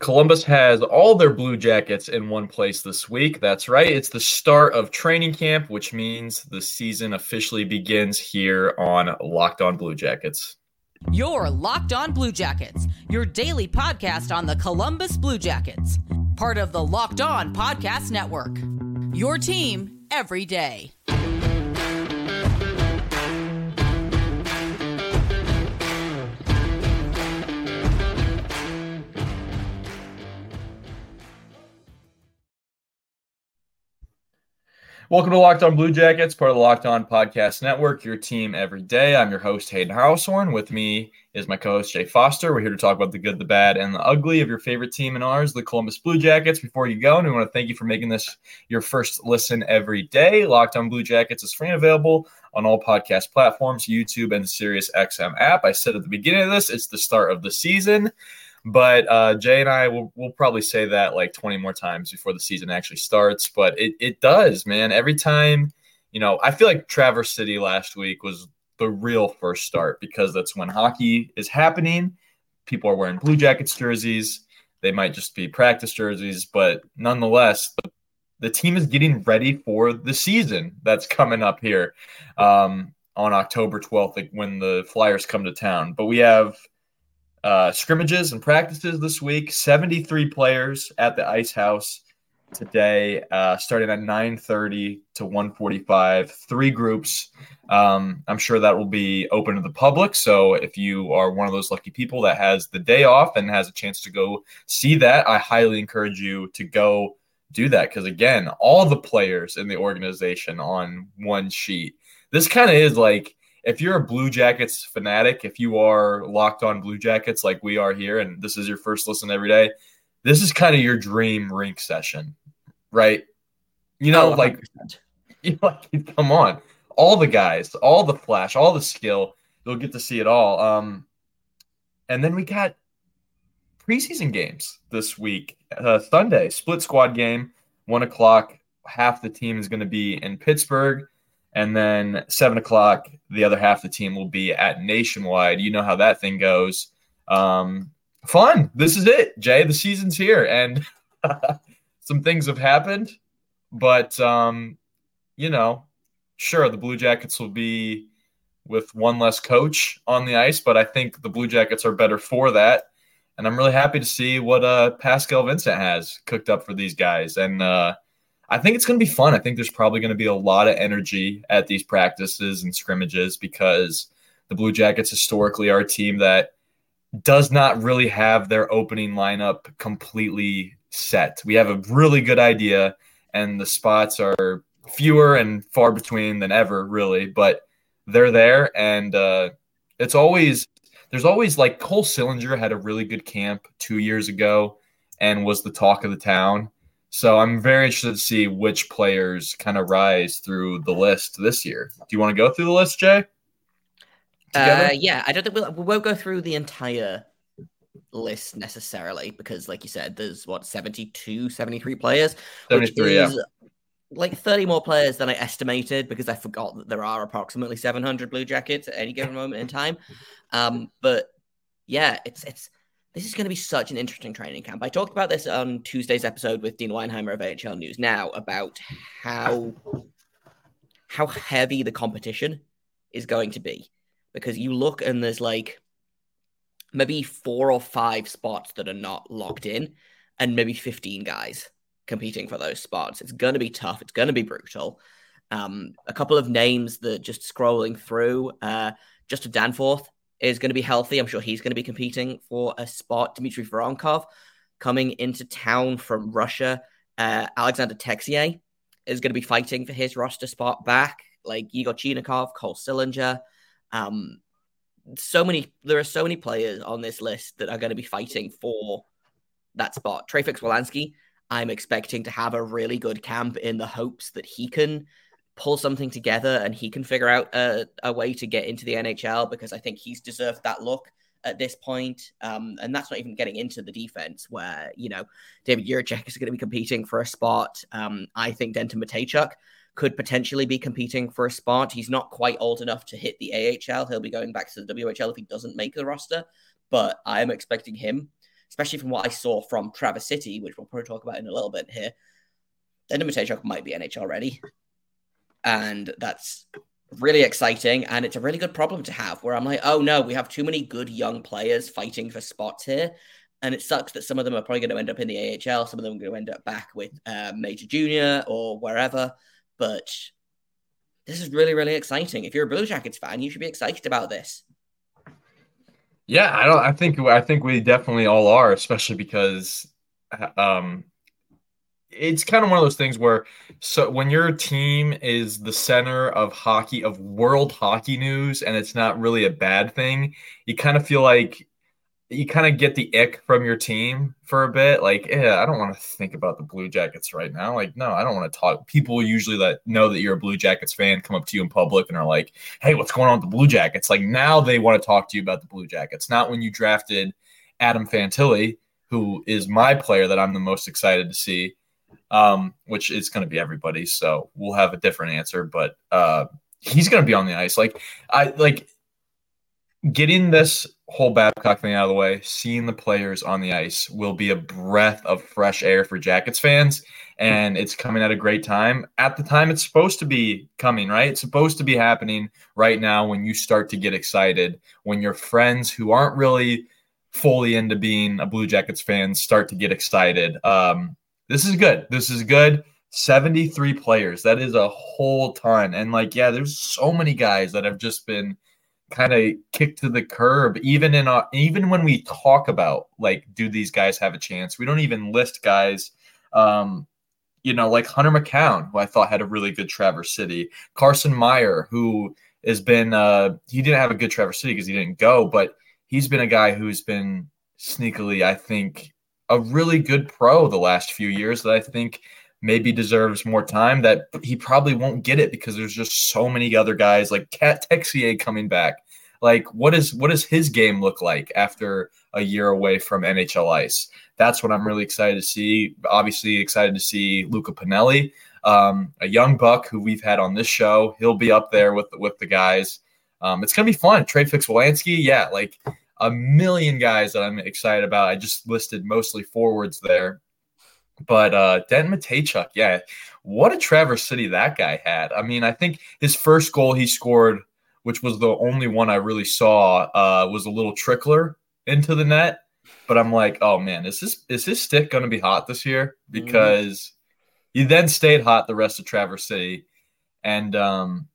Columbus has all their Blue Jackets in one place this week. That's right. It's the start of training camp, which means the season officially begins here on Locked On Blue Jackets. Your Locked On Blue Jackets, your daily podcast on the Columbus Blue Jackets, part of the Locked On Podcast Network. Your team every day. Welcome to Locked On Blue Jackets, part of the Locked On Podcast Network, your team every day. I'm your host, Hayden Houshorn. With me is my co host, Jay Foster. We're here to talk about the good, the bad, and the ugly of your favorite team and ours, the Columbus Blue Jackets. Before you go, and we want to thank you for making this your first listen every day. Locked On Blue Jackets is free and available on all podcast platforms, YouTube, and the Sirius XM app. I said at the beginning of this, it's the start of the season. But uh, Jay and I will will probably say that like 20 more times before the season actually starts. But it, it does, man. Every time, you know, I feel like Traverse City last week was the real first start because that's when hockey is happening. People are wearing Blue Jackets jerseys. They might just be practice jerseys, but nonetheless, the, the team is getting ready for the season that's coming up here um, on October 12th when the Flyers come to town. But we have uh, scrimmages and practices this week. 73 players at the Ice House today, uh, starting at 9:30 to 1:45. Three groups. Um, I'm sure that will be open to the public. So if you are one of those lucky people that has the day off and has a chance to go see that, I highly encourage you to go do that because again, all the players in the organization on one sheet. This kind of is like if you're a Blue Jackets fanatic, if you are locked on Blue Jackets like we are here, and this is your first listen every day, this is kind of your dream rink session, right? You know, oh, like, you know, like, come on, all the guys, all the flash, all the skill, you'll get to see it all. Um, and then we got preseason games this week. Uh, Sunday, split squad game, one o'clock. Half the team is going to be in Pittsburgh and then seven o'clock, the other half of the team will be at Nationwide. You know how that thing goes. Um, fun. This is it, Jay. The season's here, and some things have happened, but um, you know, sure, the Blue Jackets will be with one less coach on the ice, but I think the Blue Jackets are better for that. And I'm really happy to see what uh, Pascal Vincent has cooked up for these guys. And uh, I think it's going to be fun. I think there's probably going to be a lot of energy at these practices and scrimmages because the Blue Jackets historically are a team that does not really have their opening lineup completely set. We have a really good idea, and the spots are fewer and far between than ever, really, but they're there. And uh, it's always, there's always like Cole Sillinger had a really good camp two years ago and was the talk of the town so I'm very interested to see which players kind of rise through the list this year. Do you want to go through the list, Jay? Uh, yeah, I don't think we'll, we won't go through the entire list necessarily because, like you said, there's what 72, 73 players, 73, yeah. like 30 more players than I estimated because I forgot that there are approximately 700 Blue Jackets at any given moment in time. Um, but yeah, it's it's this is going to be such an interesting training camp. I talked about this on Tuesday's episode with Dean Weinheimer of AHL News Now about how how heavy the competition is going to be because you look and there's like maybe four or five spots that are not locked in and maybe 15 guys competing for those spots. It's going to be tough. It's going to be brutal. Um, a couple of names that just scrolling through, uh, Justin Danforth is going to be healthy. I'm sure he's going to be competing for a spot. Dmitry Voronkov coming into town from Russia. Uh, Alexander Texier is going to be fighting for his roster spot back. Like Igor Chinakhov, Cole Sillinger. Um, so many, there are so many players on this list that are going to be fighting for that spot. Trey Fix-Wolansky, I'm expecting to have a really good camp in the hopes that he can pull something together and he can figure out a, a way to get into the NHL because I think he's deserved that look at this point. Um, and that's not even getting into the defense where, you know, David Jiricek is going to be competing for a spot. Um, I think Denton Mateychuk could potentially be competing for a spot. He's not quite old enough to hit the AHL. He'll be going back to the WHL if he doesn't make the roster, but I am expecting him especially from what I saw from Traverse City, which we'll probably talk about in a little bit here, then Mateychuk might be NHL ready. And that's really exciting. And it's a really good problem to have where I'm like, oh no, we have too many good young players fighting for spots here. And it sucks that some of them are probably going to end up in the AHL. Some of them are going to end up back with uh, Major Junior or wherever. But this is really, really exciting. If you're a Blue Jackets fan, you should be excited about this. Yeah, I don't. I think I think we definitely all are, especially because um, it's kind of one of those things where so when your team is the center of hockey of world hockey news and it's not really a bad thing, you kind of feel like you kind of get the ick from your team for a bit. Like, yeah, I don't want to think about the Blue Jackets right now. Like, no, I don't want to talk. People usually that know that you're a Blue Jackets fan come up to you in public and are like, "Hey, what's going on with the Blue Jackets?" Like now they want to talk to you about the Blue Jackets, not when you drafted Adam Fantilli, who is my player that I'm the most excited to see, um, which is going to be everybody. So we'll have a different answer, but uh, he's going to be on the ice. Like, I like getting this whole Babcock thing out of the way, seeing the players on the ice will be a breath of fresh air for Jackets fans. And it's coming at a great time. At the time it's supposed to be coming, right? It's supposed to be happening right now when you start to get excited, when your friends who aren't really fully into being a Blue Jackets fan start to get excited. Um, this is good. This is good. 73 players. That is a whole ton. And like, yeah, there's so many guys that have just been – kind of kicked to the curb even in a, even when we talk about like do these guys have a chance we don't even list guys um you know like hunter mckown who i thought had a really good traverse city carson meyer who has been uh he didn't have a good traverse city because he didn't go but he's been a guy who's been sneakily i think a really good pro the last few years that i think maybe deserves more time that he probably won't get it because there's just so many other guys like Cat Texier coming back. Like what is what does his game look like after a year away from NHL ice? That's what I'm really excited to see. Obviously excited to see Luca Pinelli, um, a young buck who we've had on this show. He'll be up there with with the guys. Um, it's gonna be fun. Trey Fix-Wolansky, yeah, like a million guys that I'm excited about. I just listed mostly forwards there. But uh Denton Mateychuk, yeah, what a Traverse City that guy had. I mean, I think his first goal he scored, which was the only one I really saw, uh, was a little trickler into the net. But I'm like, oh man, is this is his stick going to be hot this year? Mm-hmm. Because mm-hmm. he then stayed hot the rest of Traverse City, and um,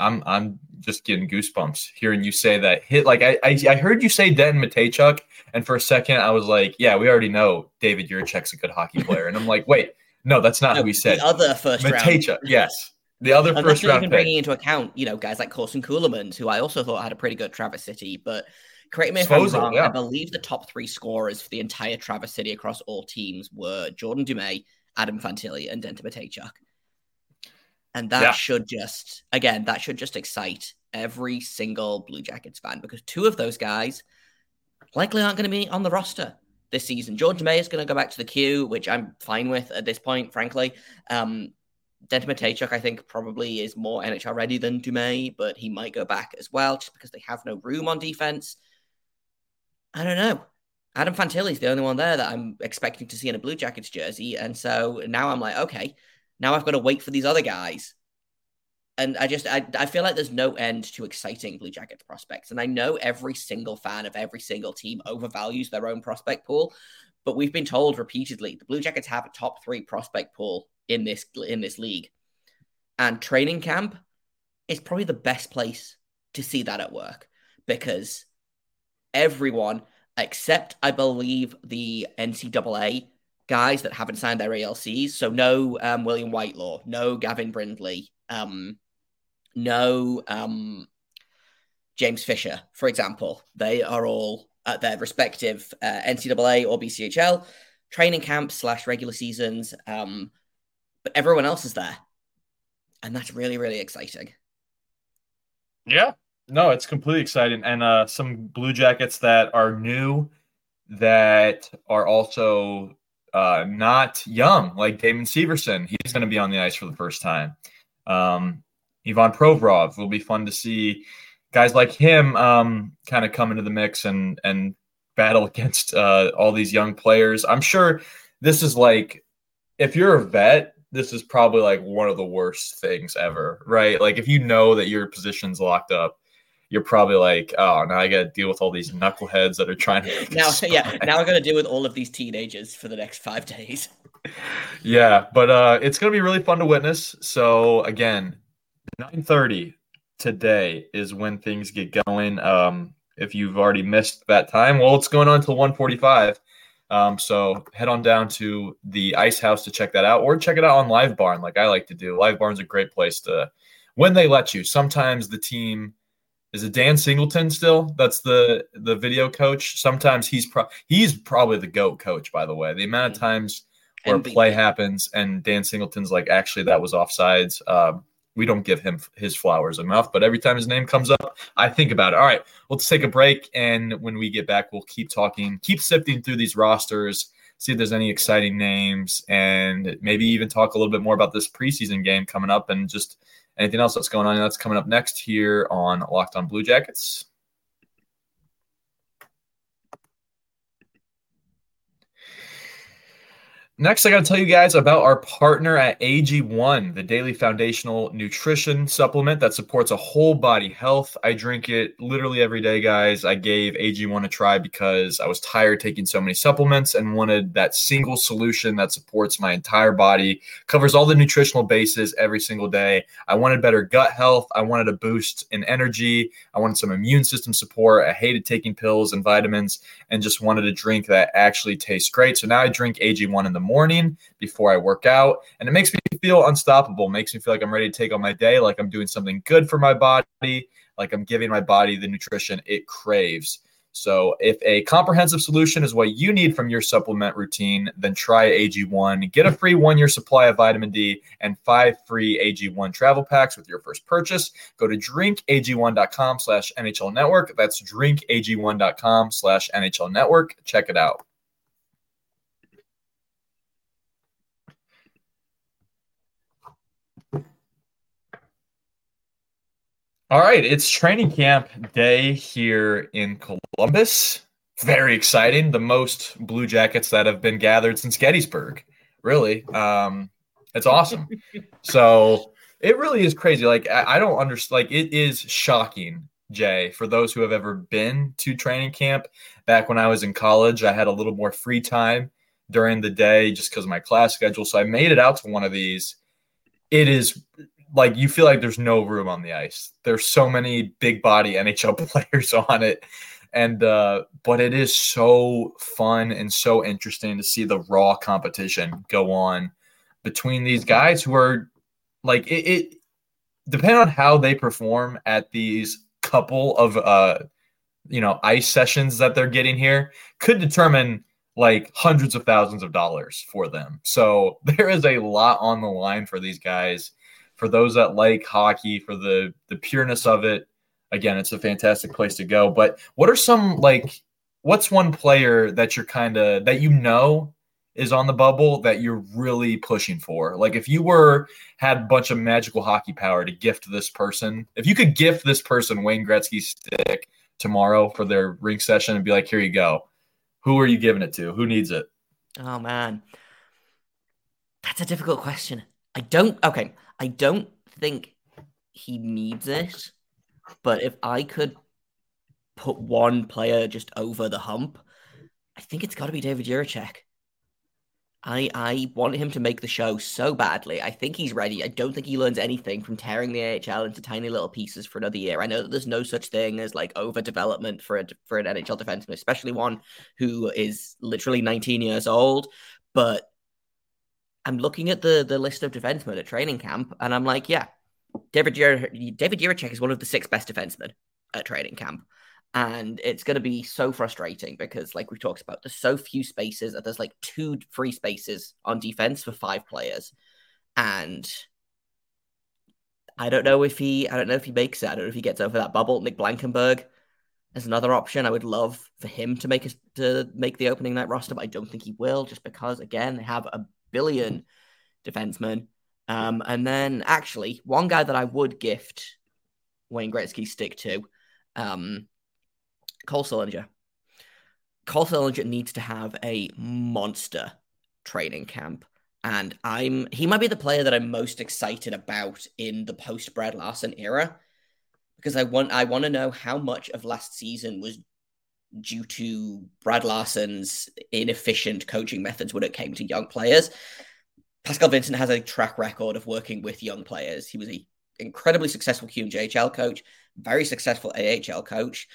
I'm I'm just getting goosebumps hearing you say that hit. Like I I, I heard you say Denton Mateychuk, and for a second I was like, yeah, we already know David Jiricek's a good hockey player, and I'm like, wait, no, that's not no, who we said. The other first Mateychuk, round. yes. The other and first round even bringing into account, you know, guys like Corson Ceulemans, who I also thought had a pretty good Traverse City, but correct me if I'm wrong. Yeah. I believe the top three scorers for the entire Traverse City across all teams were Jordan Dumais, Adam Fantilli, and Denton Mateychuk. And that yeah. should just, again, that should just excite every single Blue Jackets fan because two of those guys likely aren't going to be on the roster this season. Jordan Dumais is going to go back to the queue, which I'm fine with at this point, frankly. Um, Denton I think, probably is more NHL ready than Dumais, but he might go back as well just because they have no room on defense. I don't know. Adam Fantilli is the only one there that I'm expecting to see in a Blue Jackets jersey. And so now I'm like, okay, now I've got to wait for these other guys. And I just I, I feel like there's no end to exciting Blue Jackets prospects. And I know every single fan of every single team overvalues their own prospect pool, but we've been told repeatedly the Blue Jackets have a top three prospect pool in this in this league. And training camp is probably the best place to see that at work because everyone except I believe the NCAA guys that haven't signed their ELCs. So no um, William Whitelaw, no Gavin Brindley, um, no um, James Fisher, for example. They are all at their respective uh, NCAA or BCHL training camps slash regular seasons. Um, but everyone else is there. And that's really, really exciting. Yeah. No, it's completely exciting. And uh, some Blue Jackets that are new that are also uh, not young, like Damon Severson. He's going to be on the ice for the first time. Um, Ivan Provorov will be fun to see. Guys like him um, kind of come into the mix and and battle against uh, all these young players. I'm sure this is like, if you're a vet, this is probably like one of the worst things ever, right? Like if you know that your position's locked up, you're probably like, oh, now I got to deal with all these knuckleheads that are trying to. now, yeah, now I'm going to deal with all of these teenagers for the next five days. Yeah, but uh, it's gonna be really fun to witness. So again, 9:30 today is when things get going. Um, if you've already missed that time, well, it's going on until 1:45. Um, so head on down to the Ice House to check that out, or check it out on Live Barn, like I like to do. Live Barn's a great place to when they let you. Sometimes the team is it Dan Singleton still? That's the the video coach. Sometimes he's pro- he's probably the goat coach. By the way, the amount of mm-hmm. times where MVP. play happens and Dan Singleton's like, actually, that was offsides. Um, we don't give him his flowers enough, but every time his name comes up, I think about it. All right, let's take a break, and when we get back, we'll keep talking, keep sifting through these rosters, see if there's any exciting names, and maybe even talk a little bit more about this preseason game coming up, and just anything else that's going on. That's coming up next here on Locked On Blue Jackets. Next, I got to tell you guys about our partner at AG1, the daily foundational nutrition supplement that supports a whole body health. I drink it literally every day, guys. I gave AG1 a try because I was tired taking so many supplements and wanted that single solution that supports my entire body, covers all the nutritional bases every single day. I wanted better gut health. I wanted a boost in energy. I wanted some immune system support. I hated taking pills and vitamins and just wanted a drink that actually tastes great. So now I drink AG1 in the morning before I work out. And it makes me feel unstoppable, makes me feel like I'm ready to take on my day, like I'm doing something good for my body, like I'm giving my body the nutrition it craves. So, if a comprehensive solution is what you need from your supplement routine, then try AG1. Get a free one year supply of vitamin D and five free AG1 travel packs with your first purchase. Go to drinkag1.com slash NHL network. That's drinkag1.com slash NHL network. Check it out. All right, it's training camp day here in Columbus. Very exciting. The most Blue Jackets that have been gathered since Gettysburg. Really, um, it's awesome. so it really is crazy. Like I, I don't understand. Like it is shocking, Jay, for those who have ever been to training camp. Back when I was in college, I had a little more free time during the day just because of my class schedule. So I made it out to one of these. It is like you feel like there's no room on the ice. There's so many big body NHL players on it. And uh but it is so fun and so interesting to see the raw competition go on between these guys who are like it, it depending on how they perform at these couple of uh you know ice sessions that they're getting here could determine like hundreds of thousands of dollars for them. So there is a lot on the line for these guys for those that like hockey, for the the pureness of it, again, it's a fantastic place to go. But what are some like what's one player that you're kind of that you know is on the bubble that you're really pushing for? Like if you were had a bunch of magical hockey power to gift this person, if you could gift this person Wayne Gretzky stick tomorrow for their ring session and be like, here you go. Who are you giving it to? Who needs it? Oh man. That's a difficult question. I don't okay. I don't think he needs it, but if I could put one player just over the hump, I think it's got to be David Jiricek. I I want him to make the show so badly. I think he's ready. I don't think he learns anything from tearing the AHL into tiny little pieces for another year. I know that there's no such thing as like overdevelopment for a, for an NHL defenseman, especially one who is literally 19 years old. But I'm looking at the the list of defensemen at training camp, and I'm like, yeah, David David Jiricek is one of the six best defensemen at training camp, and it's going to be so frustrating because, like we talked about, there's so few spaces. There's like two free spaces on defense for five players, and I don't know if he I don't know if he makes it. I don't know if he gets over that bubble. Nick Blankenburg is another option. I would love for him to make a, to make the opening night roster, but I don't think he will, just because again they have a billion defensemen. Um, and then actually, one guy that I would gift Wayne Gretzky stick to, um, Cole Sillinger. Cole Sillinger needs to have a monster training camp. And I'm he might be the player that I'm most excited about in the post Brad Larsen era. Because I want I want to know how much of last season was due to Brad Larsen's inefficient coaching methods when it came to young players. Pascal Vincent has a track record of working with young players. He was a incredibly successful QMJHL coach, very successful AHL coach.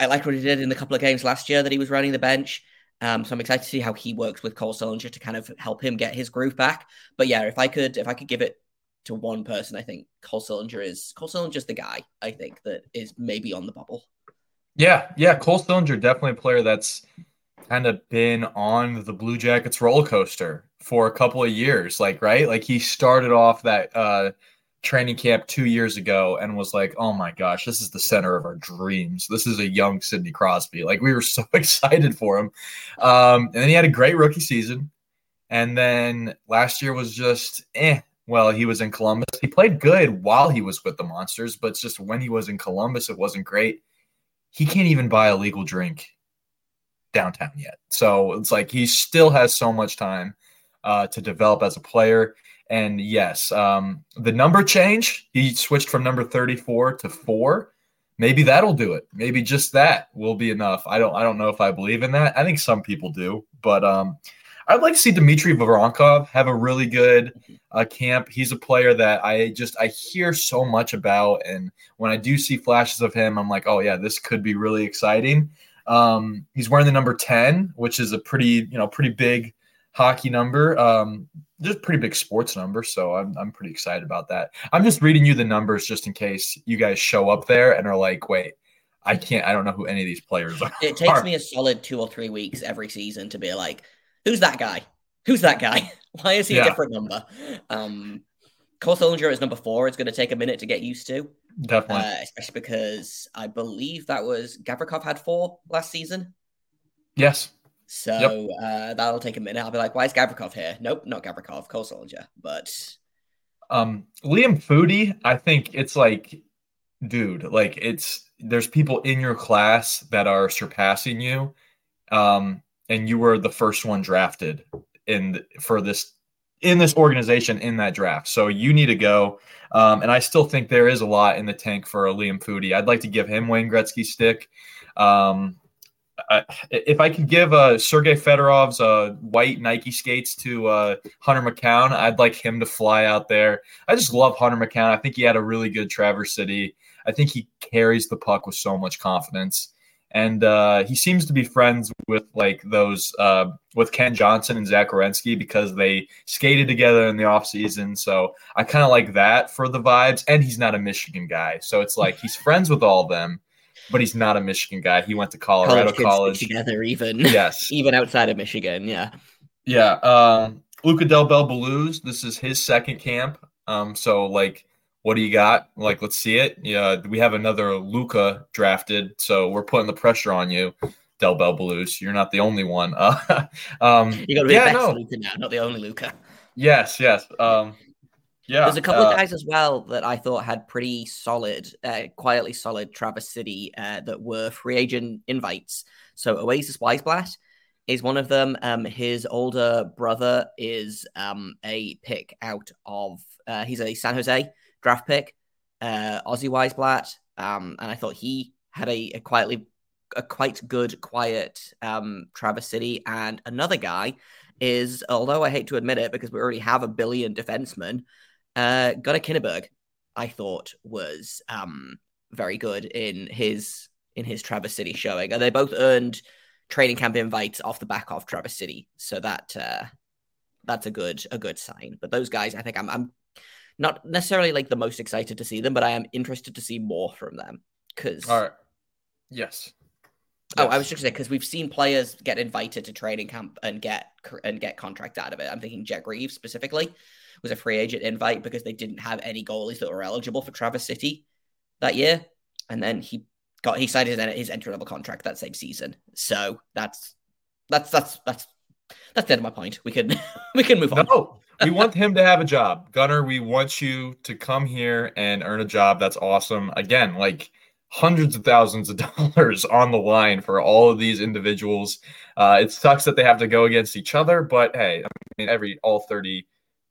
I like what he did in the couple of games last year that he was running the bench. Um, so I'm excited to see how he works with Cole Sillinger to kind of help him get his groove back. But yeah, if I could, if I could give it to one person, I think Cole Sillinger is Cole Sillinger's the guy. I think that is maybe on the bubble. Yeah, yeah, Cole Sillinger definitely a player that's kind of been on the Blue Jackets roller coaster for a couple of years. Like, right, like he started off that uh, training camp two years ago and was like, oh my gosh, this is the center of our dreams. This is a young Sidney Crosby. Like we were so excited for him. Um, and then he had a great rookie season. And then last year was just eh. Well, he was in Columbus. He played good while he was with the Monsters, but just when he was in Columbus, it wasn't great. He can't even buy a legal drink downtown yet. So it's like he still has so much time uh, to develop as a player. And yes, um, the number change, he switched from number 34 to four. Maybe that'll do it. Maybe just that will be enough. I don't I don't know if I believe in that. I think some people do, but um, I'd like to see Dmitry Voronkov have a really good uh, camp. He's a player that I just I hear so much about, and when I do see flashes of him, I'm like, oh yeah, this could be really exciting. Um, he's wearing the number 10, which is a pretty you know pretty big hockey number. Um, just pretty big sports number, so I'm I'm pretty excited about that. I'm just reading you the numbers just in case you guys show up there and are like, wait, I can't, I don't know who any of these players are. It takes me a solid two or three weeks every season to be like, who's that guy? Who's that guy? Why is he yeah. a different number? Um, Cole Sillinger is number four. It's going to take a minute to get used to. Definitely. Uh, especially because I believe that was Gavrikov had four last season. Yes. So yep. uh, that'll take a minute. I'll be like, why is Gavrikov here? Nope, not Gavrikov, Cole Sillinger. But um, Liam Foudy, I think it's like, dude, like it's there's people in your class that are surpassing you. Um, and you were the first one drafted in for this in this organization in that draft. So you need to go. Um, and I still think there is a lot in the tank for Liam Foudy. I'd like to give him Wayne Gretzky stick. Um, if I could give uh, Sergey Fedorov's uh, white Nike skates to uh, Hunter McKown, I'd like him to fly out there. I just love Hunter McKown. I think he had a really good Traverse City. I think he carries the puck with so much confidence, and uh, he seems to be friends with like those uh, with Kent Johnson and Zach because they skated together in the off season. So I kind of like that for the vibes. And he's not a Michigan guy, so it's like he's friends with all of them but he's not a Michigan guy. He went to Colorado college, college. together, even yes, even outside of Michigan. Yeah, yeah. Um, Luca Del Bel Belluz, this is his second camp. Um, so like, what do you got? Like, let's see it. Yeah, we have another Luca drafted, so we're putting the pressure on you. Del Bel Belluz, you're not the only one. Uh, um, you got to be yeah, no. Luca now, not the only Luca. Yes, yes. Um, yeah, there's a couple uh, of guys as well that I thought had pretty solid, uh, quietly solid Traverse City uh, that were free agent invites. So Oasiz Wiesblatt is one of them. Um, his older brother is um, a pick out of. Uh, he's a San Jose draft pick, uh, Wiesblatt, um, and I thought he had a, a quietly a quite good, quiet um, Traverse City. And another guy is, although I hate to admit it because we already have a billion defensemen, uh, Gunnar Kinneberg, I thought was um, very good in his in his Traverse City showing. And they both earned training camp invites off the back of Traverse City, so that uh, that's a good a good sign. But those guys, I think I'm I'm not necessarily like the most excited to see them, but I am interested to see more from them because. All right. Yes. Oh, yes. I was just saying because we've seen players get invited to training camp and get and get contracts out of it. I'm thinking Jet Greaves specifically was a free agent invite because they didn't have any goalies that were eligible for Traverse City that year. And then he got he signed his, his entry level contract that same season. So that's that's that's that's that's the end of my point. We can we can move on. No, we want him to have a job. Gunner, we want you to come here and earn a job. That's awesome. Again, like hundreds of thousands of dollars on the line for all of these individuals. Uh, it sucks that they have to go against each other, but hey, I mean, every all 30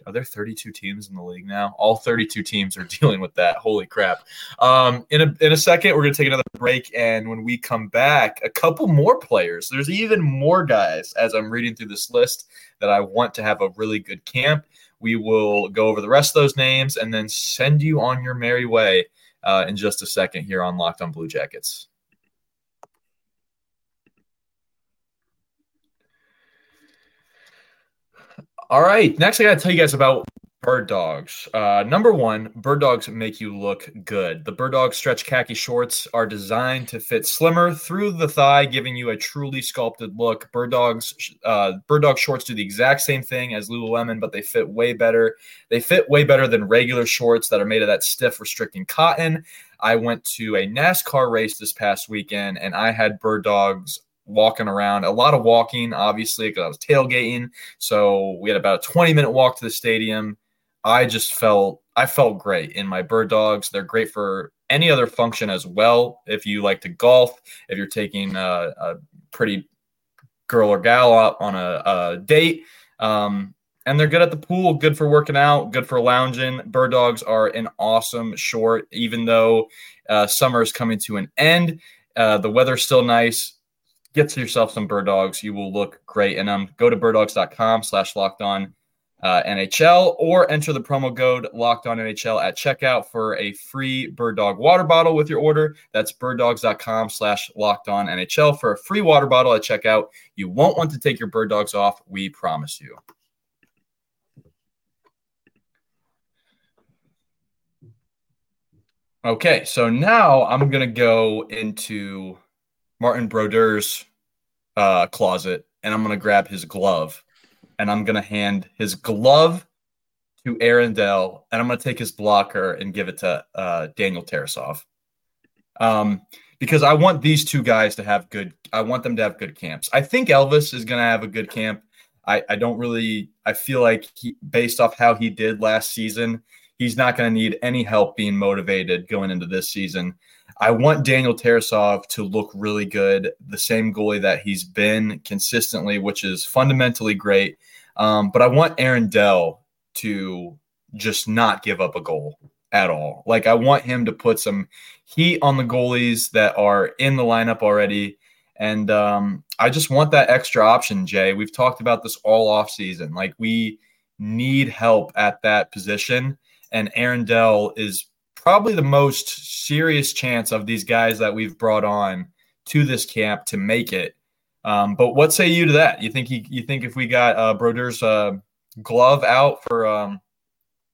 are there 32 teams in the league now? All 32 teams are dealing with that. Holy crap. Um, in, a, in a second, we're going to take another break. And when we come back, a couple more players. There's even more guys as I'm reading through this list that I want to have a really good camp. We will go over the rest of those names and then send you on your merry way uh, in just a second here on Locked on Blue Jackets. All right. Next, I got to tell you guys about bird dogs. Uh, number one, bird dogs make you look good. The bird dog stretch khaki shorts are designed to fit slimmer through the thigh, giving you a truly sculpted look. Bird dogs, uh, bird dog shorts do the exact same thing as Lululemon, but they fit way better. They fit way better than regular shorts that are made of that stiff, restricting cotton. I went to a NASCAR race this past weekend, and I had bird dogs walking around, a lot of walking, obviously, because I was tailgating. So we had about a 20 minute walk to the stadium. I just felt I felt great in my bird dogs. They're great for any other function as well. If you like to golf, if you're taking a, a pretty girl or gal out on a, a date, um, and they're good at the pool, good for working out, good for lounging. Bird dogs are an awesome short, even though uh, summer is coming to an end. Uh, the weather's still nice get yourself some bird dogs. You will look great. And um, go to birddogs.com slash locked on uh, NHL or enter the promo code locked on NHL at checkout for a free bird dog water bottle with your order. That's birddogs.com slash locked on NHL for a free water bottle at checkout. You won't want to take your bird dogs off. We promise you. Okay, so now I'm going to go into Martin Brodeur's uh, closet and I'm going to grab his glove and I'm going to hand his glove to Aaron Dell and I'm going to take his blocker and give it to uh, Daniel Tarasov. Um, because I want these two guys to have good, I want them to have good camps. I think Elvis is going to have a good camp. I, I don't really, I feel like he, based off how he did last season, he's not going to need any help being motivated going into this season. I want Daniel Tarasov to look really good, the same goalie that he's been consistently, which is fundamentally great. Um, but I want Aaron Dell to just not give up a goal at all. Like I want him to put some heat on the goalies that are in the lineup already. And um, I just want that extra option, Jay. We've talked about this all off season. Like we need help at that position. And Aaron Dell is probably the most serious chance of these guys that we've brought on to this camp to make it. Um, but what say you to that? You think he, you think if we got uh, Brodeur's uh, glove out for, um,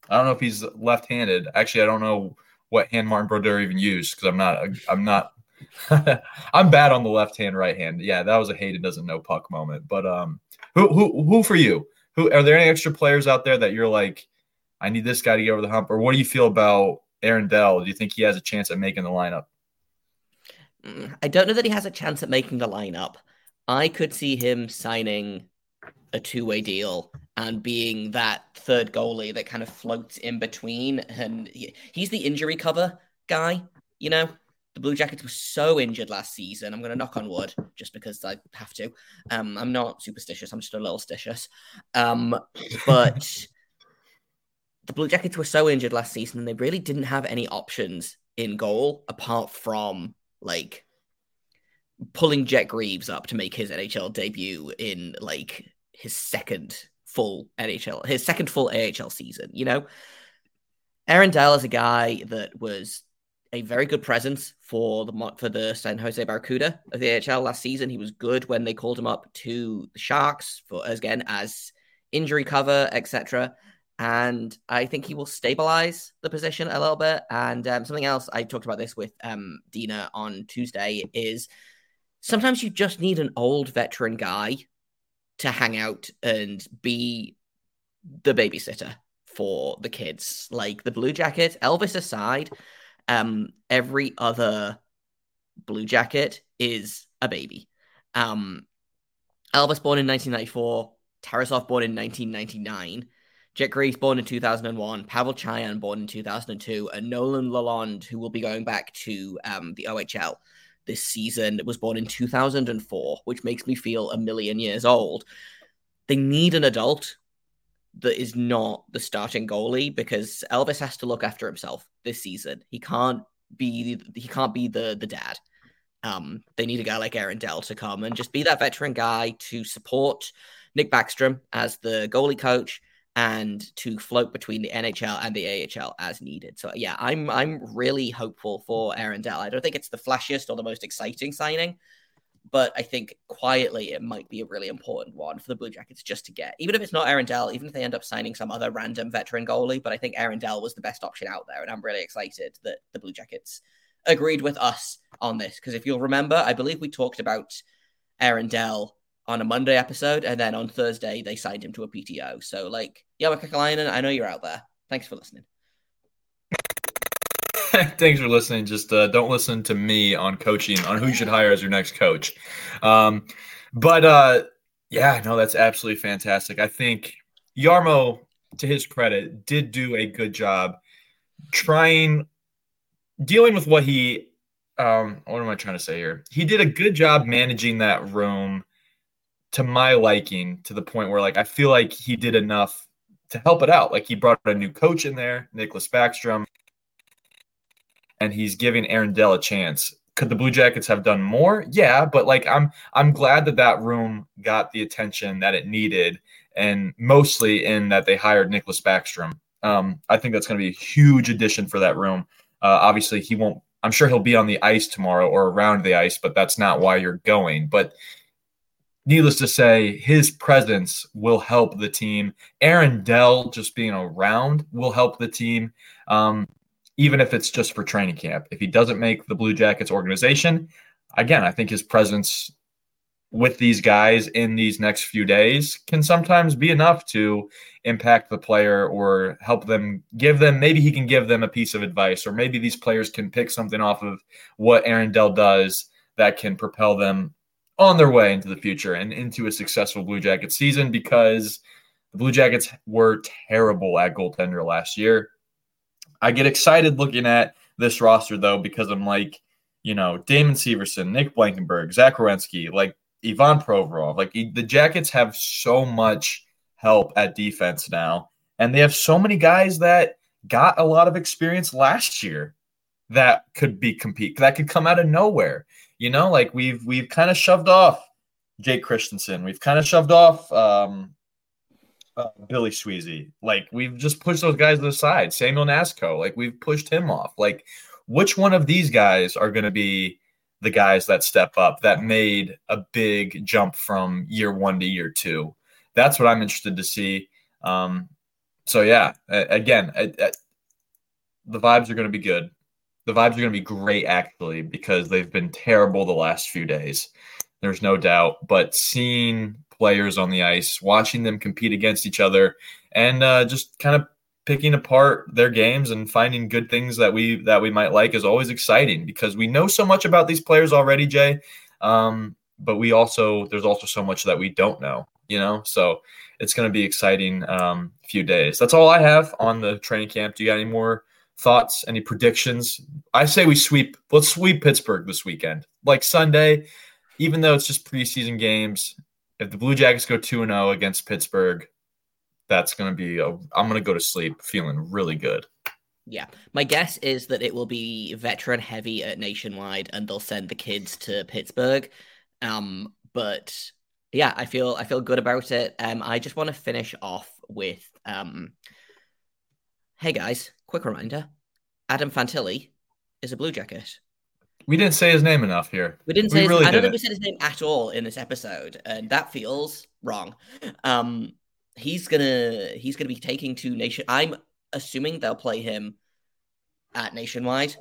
I don't know if he's left-handed. Actually, I don't know what hand Martin Brodeur even used because I'm not, I'm not, I'm bad on the left hand, right hand. Yeah, that was a Hayden doesn't know puck moment. But um, who, who, who for you? Who are there any extra players out there that you're like, I need this guy to get over the hump, or what do you feel about Aaron Dell, do you think he has a chance at making the lineup? Mm, I don't know that he has a chance at making the lineup. I could see him signing a two way deal and being that third goalie that kind of floats in between. And he, he's the injury cover guy, you know? The Blue Jackets were so injured last season. I'm going to knock on wood just because I have to. Um, I'm not superstitious. I'm just a little stitious. Um, but the Blue Jackets were so injured last season and they really didn't have any options in goal apart from like pulling Jet Greaves up to make his NHL debut in like his second full NHL, his second full AHL season, you know? Aaron Dell is a guy that was a very good presence for the for the San Jose Barracuda of the AHL last season. He was good when they called him up to the Sharks for again as injury cover, etc and I think he will stabilize the position a little bit. And um, something else I talked about this with um, Dina on Tuesday is sometimes you just need an old veteran guy to hang out and be the babysitter for the kids. Like the Blue Jacket, Elvis aside, um, every other Blue Jacket is a baby. Um, Elvis born in 1994, Tarasov born in 1999 Jet Greaves, born in 2001, Pavel Cajan, born in 2002, and Nolan Lalonde, who will be going back to um, the OHL this season, was born in 2004, which makes me feel a million years old. They need an adult that is not the starting goalie because Elvis has to look after himself this season. He can't be he can't be the the dad. Um, they need a guy like Aaron Dell to come and just be that veteran guy to support Nick Backstrom as the goalie coach and to float between the NHL and the AHL as needed. So yeah, I'm I'm really hopeful for Aaron Dell. I don't think it's the flashiest or the most exciting signing, but I think quietly it might be a really important one for the Blue Jackets just to get. Even if it's not Aaron Dell, even if they end up signing some other random veteran goalie, but I think Aaron Dell was the best option out there, and I'm really excited that the Blue Jackets agreed with us on this because if you'll remember, I believe we talked about Aaron Dell on a Monday episode, and then on Thursday they signed him to a PTO. So like, yeah, Kekalainen, I know you're out there. Thanks for listening. Thanks for listening. Just uh, don't listen to me on coaching on who you should hire as your next coach. Um, but uh, yeah, no, that's absolutely fantastic. I think Jarmo, to his credit, did do a good job trying dealing with what he. Um, what am I trying to say here? He did a good job managing that room to my liking to the point where like I feel like he did enough to help it out. Like he brought a new coach in there, Nicholas Backstrom, and he's giving Aaron Dell a chance. Could the Blue Jackets have done more? Yeah, but like I'm I'm glad that that room got the attention that it needed, and mostly in that they hired Nicholas Backstrom. Um, I think that's going to be a huge addition for that room. Uh, obviously, he won't. I'm sure he'll be on the ice tomorrow or around the ice, but that's not why you're going. But needless to say, his presence will help the team. Aaron Dell just being around will help the team, um, even if it's just for training camp. If he doesn't make the Blue Jackets organization, again, I think his presence with these guys in these next few days can sometimes be enough to impact the player or help them give them maybe he can give them a piece of advice or maybe these players can pick something off of what Aaron Dell does that can propel them on their way into the future and into a successful Blue Jackets season because the Blue Jackets were terrible at goaltender last year. I get excited looking at this roster though because I'm like, you know, Damon Severson, Nick Blankenburg, Zach like Ivan Provorov. Like the Jackets have so much help at defense now, and they have so many guys that got a lot of experience last year that could be compete that could come out of nowhere. You know, like we've we've kind of shoved off Jake Christiansen. We've kind of shoved off um, uh, Billy Sweezey. Like we've just pushed those guys to the side. Samuel Knazko, like we've pushed him off. Like which one of these guys are going to be the guys that step up that made a big jump from year one to year two? That's what I'm interested to see. Um, so yeah, again, the vibes are going to be good the vibes are going to be great actually because they've been terrible the last few days. There's no doubt. But seeing players on the ice, watching them compete against each other, and uh, just kind of picking apart their games and finding good things that we that we might like is always exciting because we know so much about these players already, Jay. Um, but we also there's also so much that we don't know, you know. So it's going to be exciting um, few days. That's all I have on the training camp. Do you got any more? Thoughts, any predictions? I say we sweep. Let's sweep Pittsburgh this weekend. Like Sunday, even though it's just preseason games, if the Blue Jackets go 2 0 against Pittsburgh, that's going to be, i am going to go to sleep feeling really good. Yeah. My guess is that it will be veteran heavy at Nationwide and they'll send the kids to Pittsburgh. Um, but yeah, I feel I feel good about it. Um, I just want to finish off with um, hey guys, quick reminder Adam Fantilli is a Blue Jacket. We didn't say his name enough here. We didn't say. We his, really I don't think we said his name at all in this episode, and that feels wrong. Um, he's gonna he's gonna be taking to nation. I'm assuming they'll play him at Nationwide,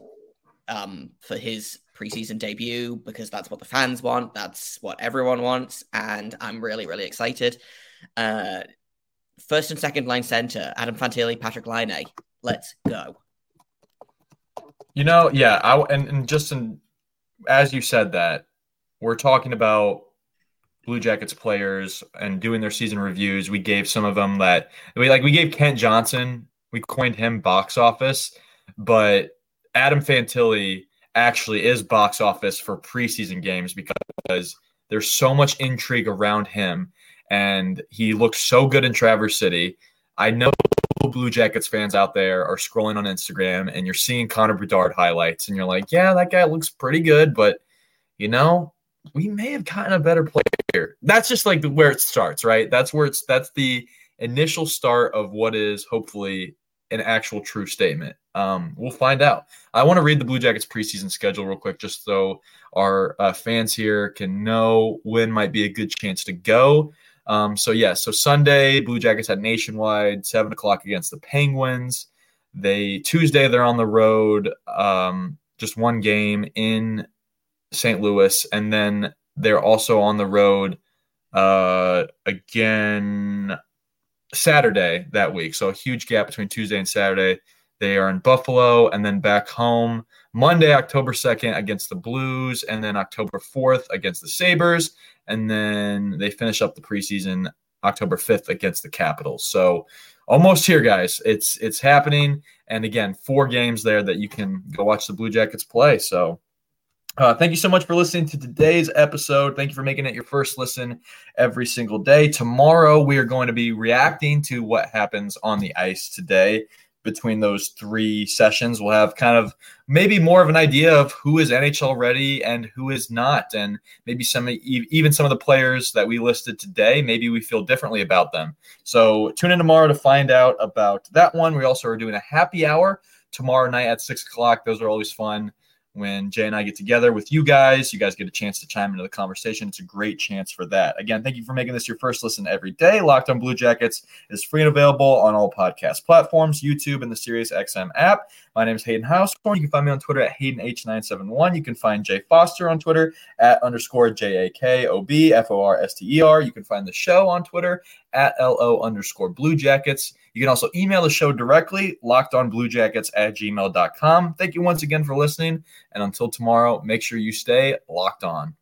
um, for his preseason debut because that's what the fans want. That's what everyone wants, and I'm really really excited. Uh, first and second line center: Adam Fantilli, Patrick Laine. Let's go. You know, yeah, I and, and just in, as you said that, we're talking about Blue Jackets players and doing their season reviews, we gave some of them that we like. We gave Kent Johnson, we coined him box office, but Adam Fantilli actually is box office for preseason games because there's so much intrigue around him, and he looks so good in Traverse City. I know Blue Jackets fans out there are scrolling on Instagram and you're seeing Connor Bedard highlights, and you're like, yeah, that guy looks pretty good, but you know, we may have gotten a better player. That's just like where it starts, right? That's where it's that's the initial start of what is hopefully an actual true statement. Um, we'll find out. I want to read the Blue Jackets preseason schedule real quick, just so our uh, fans here can know when might be a good chance to go. Um, so yeah, so Sunday, Blue Jackets had nationwide seven o'clock against the Penguins. They Tuesday they're on the road, um, just one game in St. Louis, and then they're also on the road uh, again Saturday that week. So a huge gap between Tuesday and Saturday. They are in Buffalo and then back home Monday, October 2nd against the Blues, and then October 4th against the Sabres. And then they finish up the preseason October 5th against the Capitals. So almost here, guys. It's it's happening. And again, four games there that you can go watch the Blue Jackets play. So uh, thank you so much for listening to today's episode. Thank you for making it your first listen every single day. Tomorrow, we are going to be reacting to what happens on the ice today. Between those three sessions, we'll have kind of maybe more of an idea of who is NHL ready and who is not, and maybe some even some of the players that we listed today. Maybe we feel differently about them. So tune in tomorrow to find out about that one. We also are doing a happy hour tomorrow night at six o'clock. Those are always fun when Jay and I get together with you guys. You guys get a chance to chime into the conversation. It's a great chance for that. Again, thank you for making this your first listen every day. Locked on Blue Jackets is free and available on all podcast platforms, YouTube, and the Sirius XM app. My name is Hayden Househorn. You can find me on Twitter at HaydenH971. You can find Jay Forster on Twitter at underscore J A K O B F O R S T E R. You can find the show on Twitter at LO underscore Blue Jackets. You can also email the show directly, lockedonbluejackets at gmail.com. Thank you once again for listening. And until tomorrow, make sure you stay locked on.